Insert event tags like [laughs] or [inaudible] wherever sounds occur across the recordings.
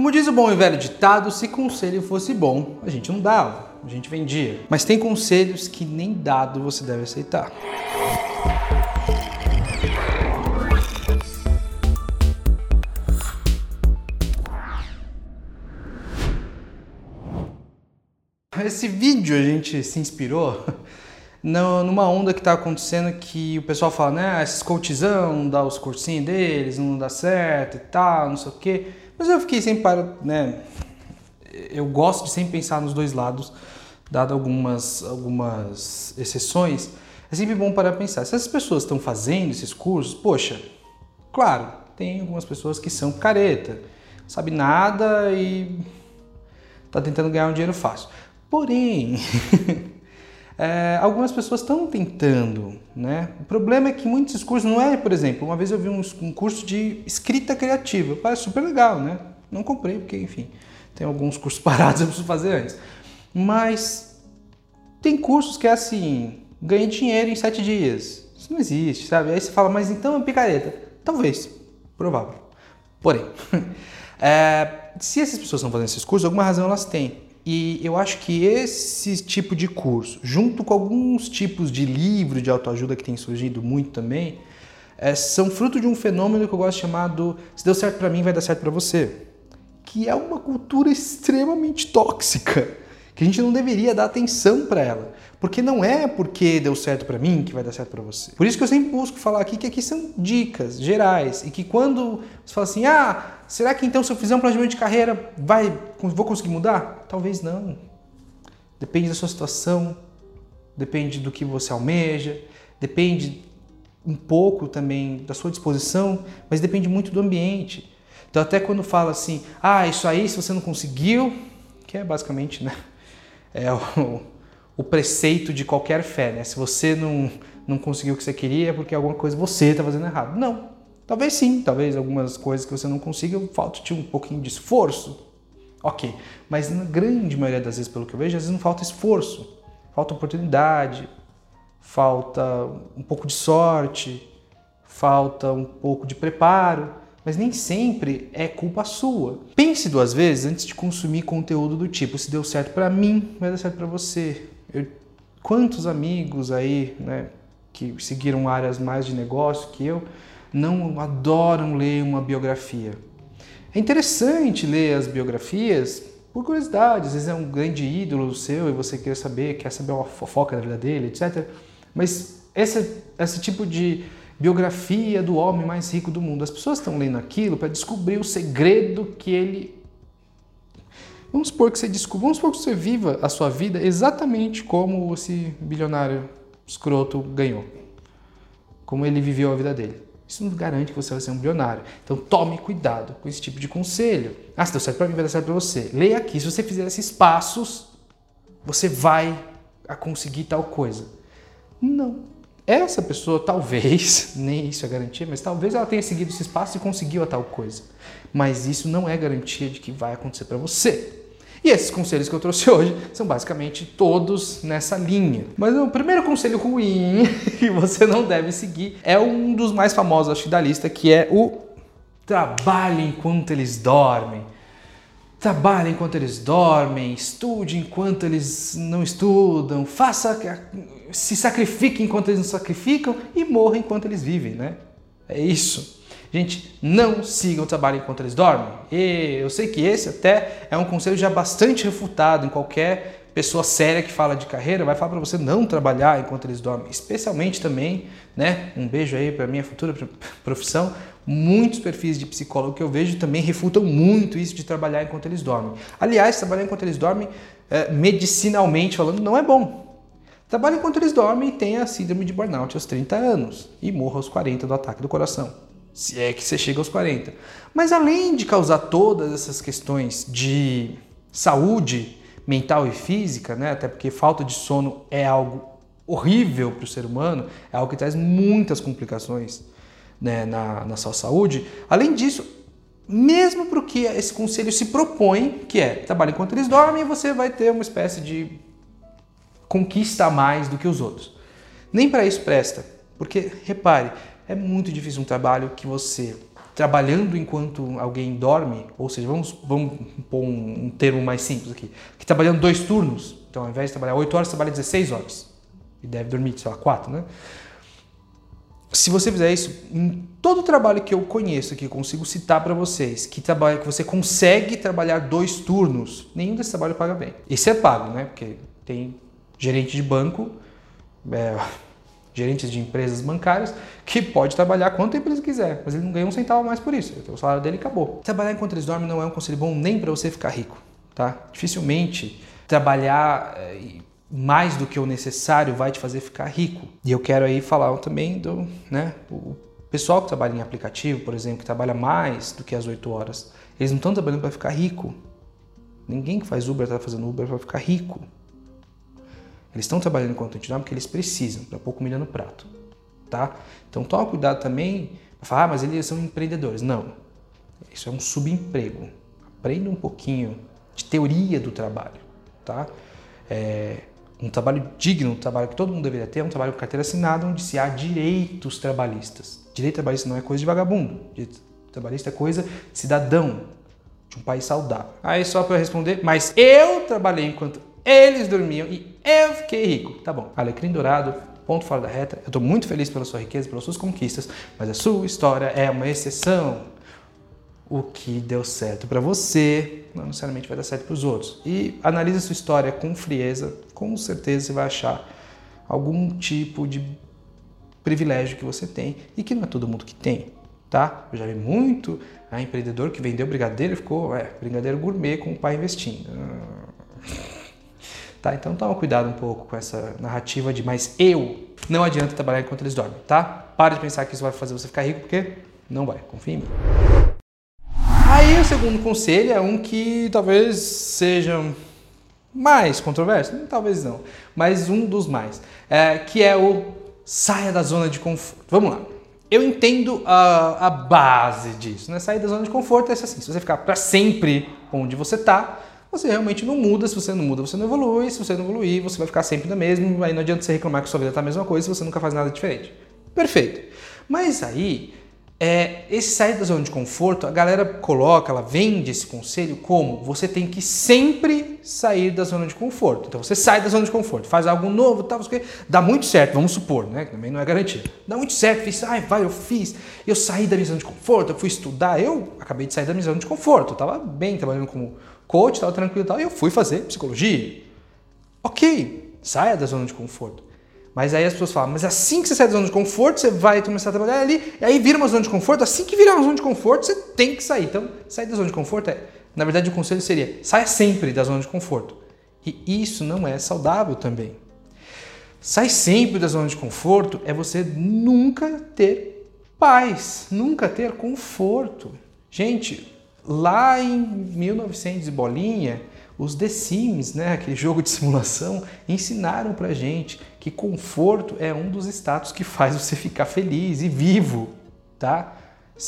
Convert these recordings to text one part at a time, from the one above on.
Como diz o bom e velho ditado, se conselho fosse bom, a gente não dava, a gente vendia. Mas tem conselhos que nem dado você deve aceitar. Esse vídeo a gente se inspirou [laughs] numa onda que está acontecendo que o pessoal fala, né, esses coachzão, não dá os cursinhos deles, não dá certo e tal, não sei o quê. Mas eu fiquei sempre para, né, eu gosto de sempre pensar nos dois lados, dado algumas, algumas exceções, é sempre bom para pensar. Se essas pessoas estão fazendo esses cursos, poxa, claro, tem algumas pessoas que são careta, sabe nada e está tentando ganhar um dinheiro fácil. Porém, [laughs] é, algumas pessoas estão tentando, né? O problema é que muitos cursos não é, por exemplo, uma vez eu vi um, um curso de escrita criativa, parece super legal, né? Não comprei porque, enfim, tem alguns cursos [laughs] parados eu preciso fazer antes. Mas tem cursos que é assim, ganhe dinheiro em sete dias. Isso não existe, sabe? Aí você fala, mas então é picareta. Talvez, provável. Porém, [laughs] é, se essas pessoas estão fazendo esses cursos, alguma razão elas têm. E eu acho que esse tipo de curso, junto com alguns tipos de livro de autoajuda que tem surgido muito também, é, são fruto de um fenômeno que eu gosto de chamar do se deu certo para mim, vai dar certo para você. Que é uma cultura extremamente tóxica, que a gente não deveria dar atenção para ela. Porque não é porque deu certo para mim que vai dar certo para você. Por isso que eu sempre busco falar aqui que aqui são dicas gerais e que quando você fala assim, ah, será que então se eu fizer um planejamento de carreira vai, vou conseguir mudar? Talvez não. Depende da sua situação, depende do que você almeja, depende um pouco também da sua disposição, mas depende muito do ambiente. Então até quando fala assim, ah, isso aí se você não conseguiu, que é basicamente, né, [laughs] é o o preceito de qualquer fé, né? Se você não, não conseguiu o que você queria é porque alguma coisa você está fazendo errado. Não. Talvez sim, talvez algumas coisas que você não consiga, falta-te um pouquinho de esforço. Ok, mas na grande maioria das vezes, pelo que eu vejo, às vezes não falta esforço, falta oportunidade, falta um pouco de sorte, falta um pouco de preparo, mas nem sempre é culpa sua. Pense duas vezes antes de consumir conteúdo do tipo: se deu certo para mim, vai dar certo para você. Eu, quantos amigos aí, né, que seguiram áreas mais de negócio que eu, não adoram ler uma biografia? É interessante ler as biografias por curiosidade, às vezes é um grande ídolo seu e você quer saber, quer saber uma fofoca da vida dele, etc. Mas esse, esse tipo de biografia do homem mais rico do mundo, as pessoas estão lendo aquilo para descobrir o segredo que ele Vamos supor que você descubra, vamos supor que você viva a sua vida exatamente como esse bilionário escroto ganhou. Como ele viveu a vida dele. Isso não garante que você vai ser um bilionário. Então tome cuidado com esse tipo de conselho. Ah, se deu certo para mim, vai dar certo para você. Leia aqui. Se você fizer esses passos, você vai a conseguir tal coisa. Não. Essa pessoa talvez, [laughs] nem isso é garantia, mas talvez ela tenha seguido esses passos e conseguiu a tal coisa. Mas isso não é garantia de que vai acontecer para você. E esses conselhos que eu trouxe [laughs] hoje são basicamente todos nessa linha. Mas o primeiro conselho ruim [laughs] que você não deve seguir é um dos mais famosos, acho da lista, que é o trabalhe enquanto eles dormem. Trabalhe enquanto eles dormem, estude enquanto eles não estudam, faça, se sacrifique enquanto eles não sacrificam e morra enquanto eles vivem, né? É isso. Gente, não sigam o trabalho enquanto eles dormem. E eu sei que esse até é um conselho já bastante refutado em qualquer pessoa séria que fala de carreira, vai falar para você não trabalhar enquanto eles dormem. Especialmente também, né? Um beijo aí para minha futura [laughs] profissão. Muitos perfis de psicólogo que eu vejo também refutam muito isso de trabalhar enquanto eles dormem. Aliás, trabalhar enquanto eles dormem, é, medicinalmente falando, não é bom. Trabalhe enquanto eles dormem e tenha a síndrome de burnout aos 30 anos e morra aos 40 do ataque do coração se é que você chega aos 40. Mas além de causar todas essas questões de saúde mental e física, né, até porque falta de sono é algo horrível para o ser humano, é algo que traz muitas complicações né, na, na sua saúde. Além disso, mesmo para o que esse conselho se propõe, que é trabalhar enquanto eles dormem, você vai ter uma espécie de conquista a mais do que os outros. Nem para isso presta, porque repare, é muito difícil um trabalho que você trabalhando enquanto alguém dorme, ou seja, vamos, vamos pôr um, um termo mais simples aqui, que trabalhando dois turnos, então ao invés de trabalhar 8 horas, trabalha 16 horas. E deve dormir, sei lá, 4, né? Se você fizer isso, em todo trabalho que eu conheço, que eu consigo citar para vocês, que trabalha, que você consegue trabalhar dois turnos, nenhum desse trabalho paga bem. Esse é pago, né? Porque tem gerente de banco, é, gerentes de empresas bancárias, que pode trabalhar quanto tempo ele quiser, mas ele não ganha um centavo mais por isso. Então o salário dele acabou. Trabalhar enquanto eles dormem não é um conselho bom nem para você ficar rico, tá? Dificilmente trabalhar é, mais do que o necessário vai te fazer ficar rico. E eu quero aí falar também do, né, o pessoal que trabalha em aplicativo, por exemplo, que trabalha mais do que as 8 horas, eles não estão trabalhando para ficar rico. Ninguém que faz Uber está fazendo Uber para ficar rico. Eles estão trabalhando enquanto dorme porque eles precisam, para pôr comida no prato, tá? Então toma cuidado também, falar, ah, mas eles são empreendedores. Não, isso é um subemprego. Aprenda um pouquinho de teoria do trabalho, tá? É, um trabalho digno, um trabalho que todo mundo deveria ter, é um trabalho com carteira assinada, onde se há direitos trabalhistas. Direito trabalhista não é coisa de vagabundo. Direito trabalhista é coisa cidadão de um país saudável. Aí só para responder, mas eu trabalhei enquanto eles dormiam e eu fiquei rico. Tá bom, alecrim dourado, ponto fora da reta. Eu estou muito feliz pela sua riqueza, pelas suas conquistas, mas a sua história é uma exceção o que deu certo para você não necessariamente vai dar certo para os outros. E analise a sua história com frieza, com certeza você vai achar algum tipo de privilégio que você tem e que não é todo mundo que tem, tá? Eu já vi muito a empreendedor que vendeu brigadeiro e ficou, é, brigadeiro gourmet com o pai investindo. Tá? Então toma cuidado um pouco com essa narrativa de mas eu não adianta trabalhar enquanto eles dormem, tá? Para de pensar que isso vai fazer você ficar rico, porque não vai, confia em mim. Aí o segundo conselho é um que talvez seja mais controverso, talvez não, mas um dos mais, é, que é o saia da zona de conforto. Vamos lá. Eu entendo a, a base disso, né? Sair da zona de conforto é assim, se você ficar para sempre onde você está, você realmente não muda, se você não muda, você não evolui, se você não evoluir, você vai ficar sempre na mesma, aí não adianta você reclamar que sua vida está a mesma coisa se você nunca faz nada diferente. Perfeito. Mas aí é, esse sair da zona de conforto, a galera coloca, ela vende esse conselho como você tem que sempre sair da zona de conforto. Então você sai da zona de conforto, faz algo novo, tal, dá muito certo, vamos supor, né? Também não é garantido. Dá muito certo, fiz, ai, vai, eu fiz, eu saí da minha zona de conforto, eu fui estudar, eu acabei de sair da minha zona de conforto, eu tava bem trabalhando como coach, tava tranquilo e tal, e eu fui fazer psicologia. Ok, saia da zona de conforto. Mas aí as pessoas falam, mas assim que você sai da zona de conforto, você vai começar a trabalhar ali, e aí vira uma zona de conforto. Assim que virar uma zona de conforto, você tem que sair. Então, sair da zona de conforto é, na verdade, o conselho seria: saia sempre da zona de conforto. E isso não é saudável também. Sai sempre da zona de conforto é você nunca ter paz, nunca ter conforto. Gente, lá em 1900 e bolinha, os The Sims, né, aquele [laughs] jogo de simulação, ensinaram pra gente que conforto é um dos status que faz você ficar feliz e vivo, tá?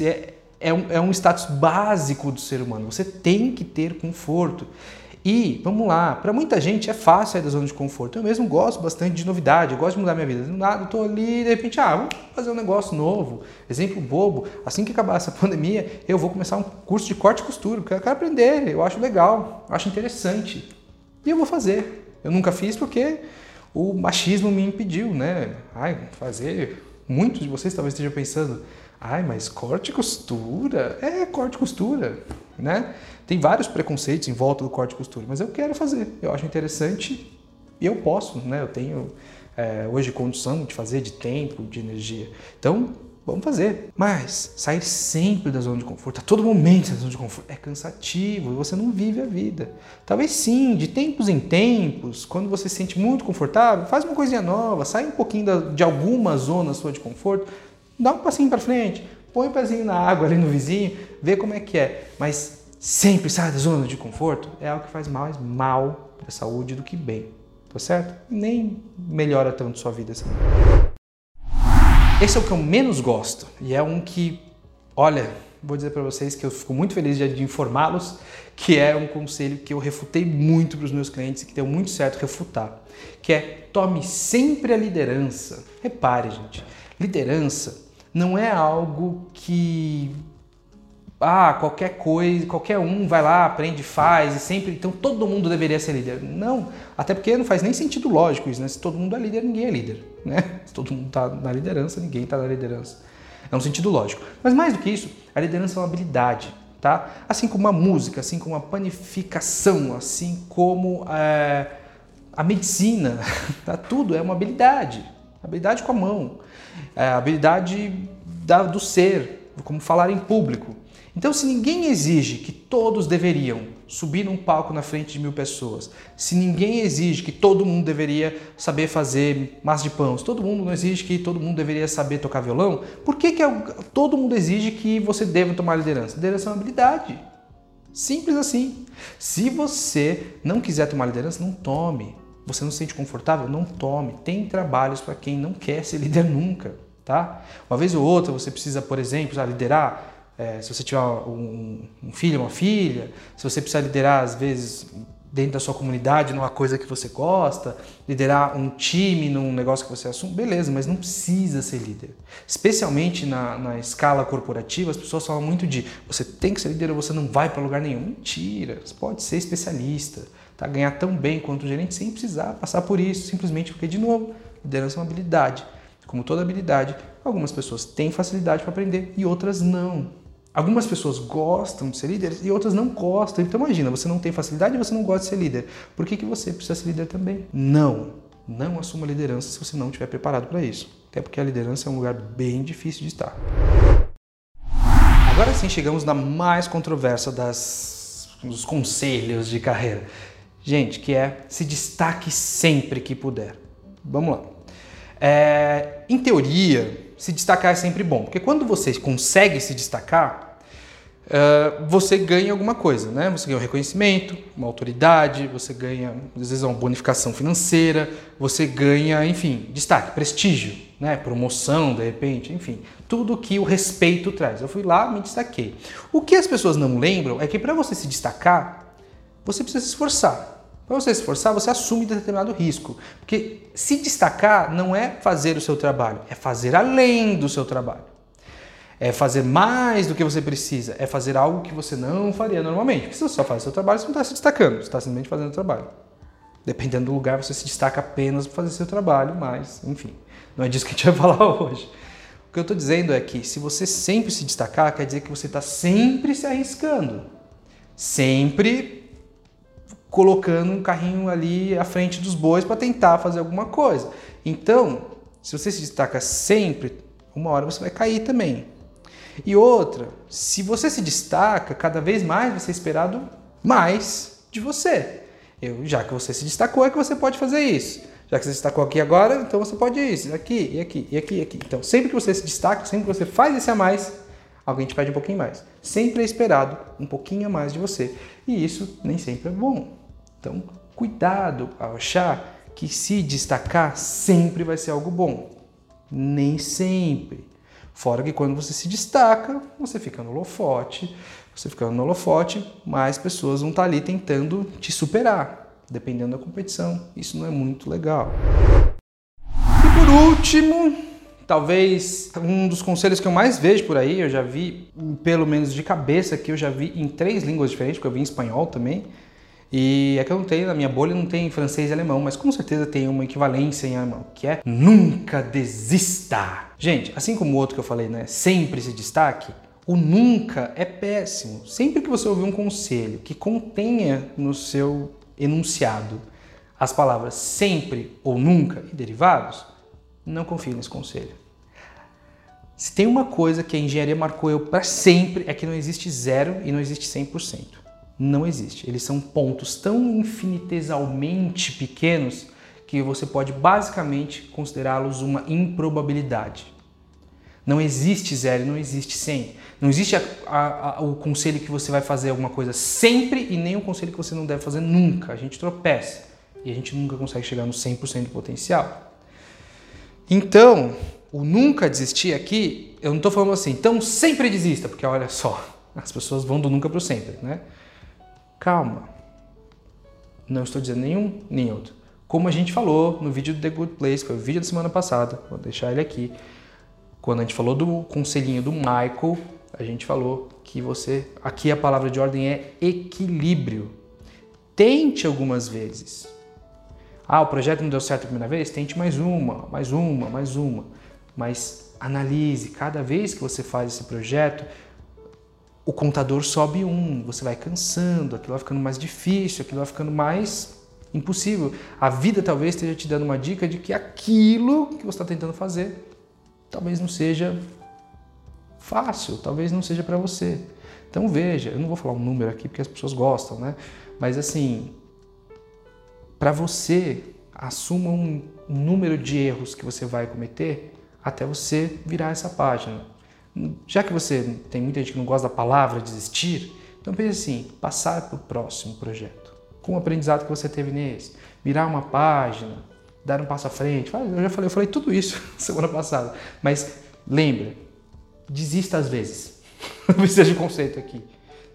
É, é, um, é um status básico do ser humano, você tem que ter conforto. E, vamos lá, para muita gente é fácil sair da zona de conforto. Eu mesmo gosto bastante de novidade, eu gosto de mudar minha vida. Do nada, eu tô ali, de repente, ah, vamos fazer um negócio novo. Exemplo bobo, assim que acabar essa [laughs] pandemia, eu vou começar um curso de corte e costura, porque eu quero aprender, eu acho legal, eu acho interessante. E eu vou fazer. Eu nunca fiz porque o machismo me impediu, né? Ai, fazer. Muitos de vocês talvez estejam pensando, ai, mas corte e costura? É, corte e costura, né? Tem vários preconceitos em volta do corte e costura, mas eu quero fazer, eu acho interessante e eu posso, né? Eu tenho é, hoje condição de fazer, de tempo, de energia. Então, vamos fazer. Mas sair sempre da zona de conforto, a todo momento da zona de conforto, é cansativo e você não vive a vida. Talvez sim, de tempos em tempos, quando você se sente muito confortável, faz uma coisinha nova, sai um pouquinho de alguma zona sua de conforto, dá um passinho para frente, põe o pezinho na água ali no vizinho, vê como é que é. Mas sempre sai da zona de conforto, é algo que faz mais mal para a saúde do que bem, tá certo? Nem melhora tanto sua vida assim. Esse é o que eu menos gosto e é um que, olha, vou dizer para vocês que eu fico muito feliz de, informá-los que é um conselho que eu refutei muito para os meus clientes e que deu muito certo refutar, que é tome sempre a liderança. Repare, gente, liderança não é algo que ah, qualquer coisa, qualquer um vai lá, aprende, faz, e sempre, então todo mundo deveria ser líder. Não, até porque não faz nem sentido lógico isso, né? Se todo mundo é líder, ninguém é líder, né? Se todo mundo está na liderança, ninguém está na liderança. É um sentido lógico. Mas mais do que isso, a liderança é uma habilidade, tá? Assim como a música, assim como a panificação, assim como é, a medicina, [laughs] tá? tudo é uma habilidade. Habilidade com a mão, é, habilidade da, do ser, como falar em público. Então, se ninguém exige que todos deveriam subir num palco na frente de mil pessoas, se ninguém exige que todo mundo deveria saber fazer massa de pão, se todo mundo não exige que todo mundo deveria saber tocar violão, por que, que todo mundo exige que você deva tomar liderança? Liderança é uma habilidade. Simples assim. Se você não quiser tomar liderança, não tome. Você não se sente confortável? Não tome. Tem trabalhos para quem não quer ser líder nunca, tá? Uma vez ou outra você precisa, por exemplo, liderar é, se você tiver um, um, filho, uma filha, se você precisar liderar, às vezes, dentro da sua comunidade, numa coisa que você gosta, liderar um time num negócio que você assume, beleza, mas não precisa ser líder. Especialmente na, na escala corporativa, as pessoas falam muito de você tem que ser líder ou você não vai para lugar nenhum. Mentira, você pode ser especialista, tá? ganhar tão bem quanto o gerente sem precisar passar por isso, simplesmente porque, de novo, liderança é uma habilidade. Como toda habilidade, algumas pessoas têm facilidade para aprender e outras não. Algumas pessoas gostam de ser líderes e outras não gostam. Então imagina, você não tem facilidade e você não gosta de ser líder. Por que, que você precisa ser líder também? Não. Não assuma liderança se você não estiver preparado para isso. Até porque a liderança é um lugar bem difícil de estar. Agora sim chegamos na mais controversa das, dos conselhos de carreira. Gente, que é se destaque sempre que puder. Vamos lá. É, em teoria, se destacar é sempre bom, porque quando você consegue se destacar, Uh, você ganha alguma coisa, né? Você ganha um reconhecimento, uma autoridade, você ganha, às vezes, uma bonificação financeira, você ganha, enfim, destaque, prestígio, né? Promoção, de repente, enfim, tudo que o respeito traz. Eu fui lá, me destaquei. O que as pessoas não lembram é que para você se destacar, você precisa se esforçar. Para você se esforçar, você assume determinado risco. Porque se destacar não é fazer o seu trabalho, é fazer além do seu trabalho é fazer mais do que você precisa, é fazer algo que você não faria normalmente. Porque se você só faz o seu trabalho, você não está se destacando, você está simplesmente fazendo o trabalho. Dependendo do lugar, você se destaca apenas para fazer seu trabalho, mas, enfim, não é disso que a gente vai [laughs] falar hoje. O que eu estou dizendo é que se você sempre se destacar, quer dizer que você está sempre se arriscando, sempre colocando um carrinho ali à frente dos bois para tentar fazer alguma coisa. Então, se você se destaca sempre, uma hora você vai cair também. E outra, se você se destaca, cada vez mais vai ser esperado mais de você. Eu, já que você se destacou, é que você pode fazer isso. Já que você se destacou aqui agora, então você pode isso, aqui, e aqui, e aqui, e aqui. Então, sempre que você se destaca, sempre que você faz esse a mais, alguém te pede um pouquinho mais. Sempre é esperado um pouquinho a mais de você. E isso nem sempre é bom. Então, cuidado ao achar que se destacar sempre vai ser algo bom. Nem sempre. Fora que quando você se destaca, você fica no holofote, você ficando no holofote, mais pessoas vão estar ali tentando te superar, dependendo da competição. Isso não é muito legal. E por último, talvez um dos conselhos que eu mais vejo por aí, eu já vi, pelo menos de cabeça, que eu já vi em três línguas diferentes, porque eu vi em espanhol também, e é que eu não tenho, na minha bolha não tem francês e alemão, mas com certeza tem uma equivalência em alemão, que é nunca desista. Gente, assim como o outro que eu falei, né, sempre se destaque, o nunca é péssimo. Sempre que você ouvir um conselho que contenha no seu enunciado as palavras sempre ou nunca e derivados, não confie nesse conselho. Se tem uma coisa que a engenharia marcou eu para sempre é que não existe zero e não existe 100% não existe. Eles são pontos tão infinitesimamente pequenos que você pode basicamente considerá-los uma improbabilidade. Não existe zero, não existe cem. Não existe a, a, a, o conselho que você vai fazer alguma coisa sempre e nem o conselho que você não deve fazer nunca. A gente tropeça e a gente nunca consegue chegar no 100% do potencial. Então, o nunca desistir aqui, eu não estou falando assim, então sempre desista, porque olha só, as pessoas vão do nunca para o sempre, né? Calma. Não estou dizendo nenhum nem outro. Como a gente falou no vídeo do The Good Place, foi o vídeo da semana passada, vou deixar ele aqui. Quando a gente falou do conselhinho do Michael, a gente falou que você, aqui a palavra de ordem é equilíbrio. Tente algumas vezes. Ah, o projeto não deu certo a primeira vez? Tente mais uma, mais uma, mais uma. Mas analise, cada vez que você faz esse projeto, o contador sobe um, você vai cansando, aquilo vai ficando mais difícil, aquilo vai ficando mais impossível. A vida talvez esteja te dando uma dica de que aquilo que você está tentando fazer talvez não seja fácil, talvez não seja para você. Então veja, eu não vou falar um número aqui porque as pessoas gostam, né? Mas assim, para você, assuma um número de erros que você vai cometer até você virar essa página. Já que você tem muita gente que não gosta da palavra desistir, então pense assim, passar para o próximo projeto. Com o aprendizado que você teve nesse, virar uma página, dar um passo à frente. Eu já falei, eu falei tudo isso [laughs] semana passada, mas lembra, desista às vezes. [laughs] Não precisa de conceito aqui,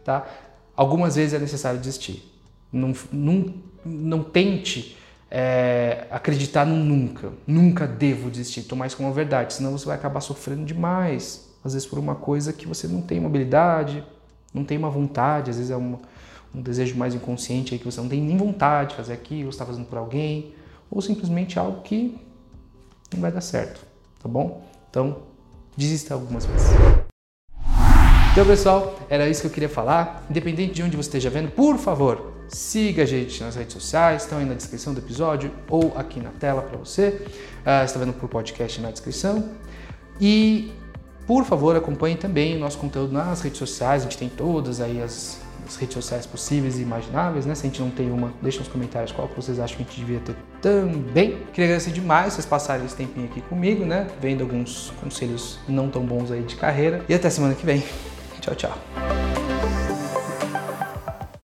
tá? Algumas vezes é necessário desistir. Não, não, não tente é, acreditar no nunca. Nunca devo desistir. Tomar isso como verdade, senão você vai acabar sofrendo demais. Às vezes por uma coisa que você não tem uma habilidade, não tem uma vontade, às vezes é um desejo mais inconsciente aí que você não tem nem vontade de fazer aquilo, você está fazendo por alguém, ou simplesmente algo que não vai dar certo, tá bom? Então, desista algumas vezes. Então, pessoal, era isso que eu queria falar. Independente de onde você esteja vendo, por favor, siga a gente nas redes sociais, estão aí na descrição do episódio ou aqui na tela para você. Uh, está vendo por podcast na descrição. E, por favor, acompanhe também o nosso conteúdo nas redes sociais. A gente tem todas aí as, as redes sociais possíveis e imagináveis, né? Se a gente não tem uma, deixa nos comentários qual que vocês acham que a gente devia ter também. Queria agradecer demais vocês passarem esse tempinho aqui comigo, né? Vendo alguns conselhos não tão bons aí de carreira. E até semana que vem. Tchau, tchau.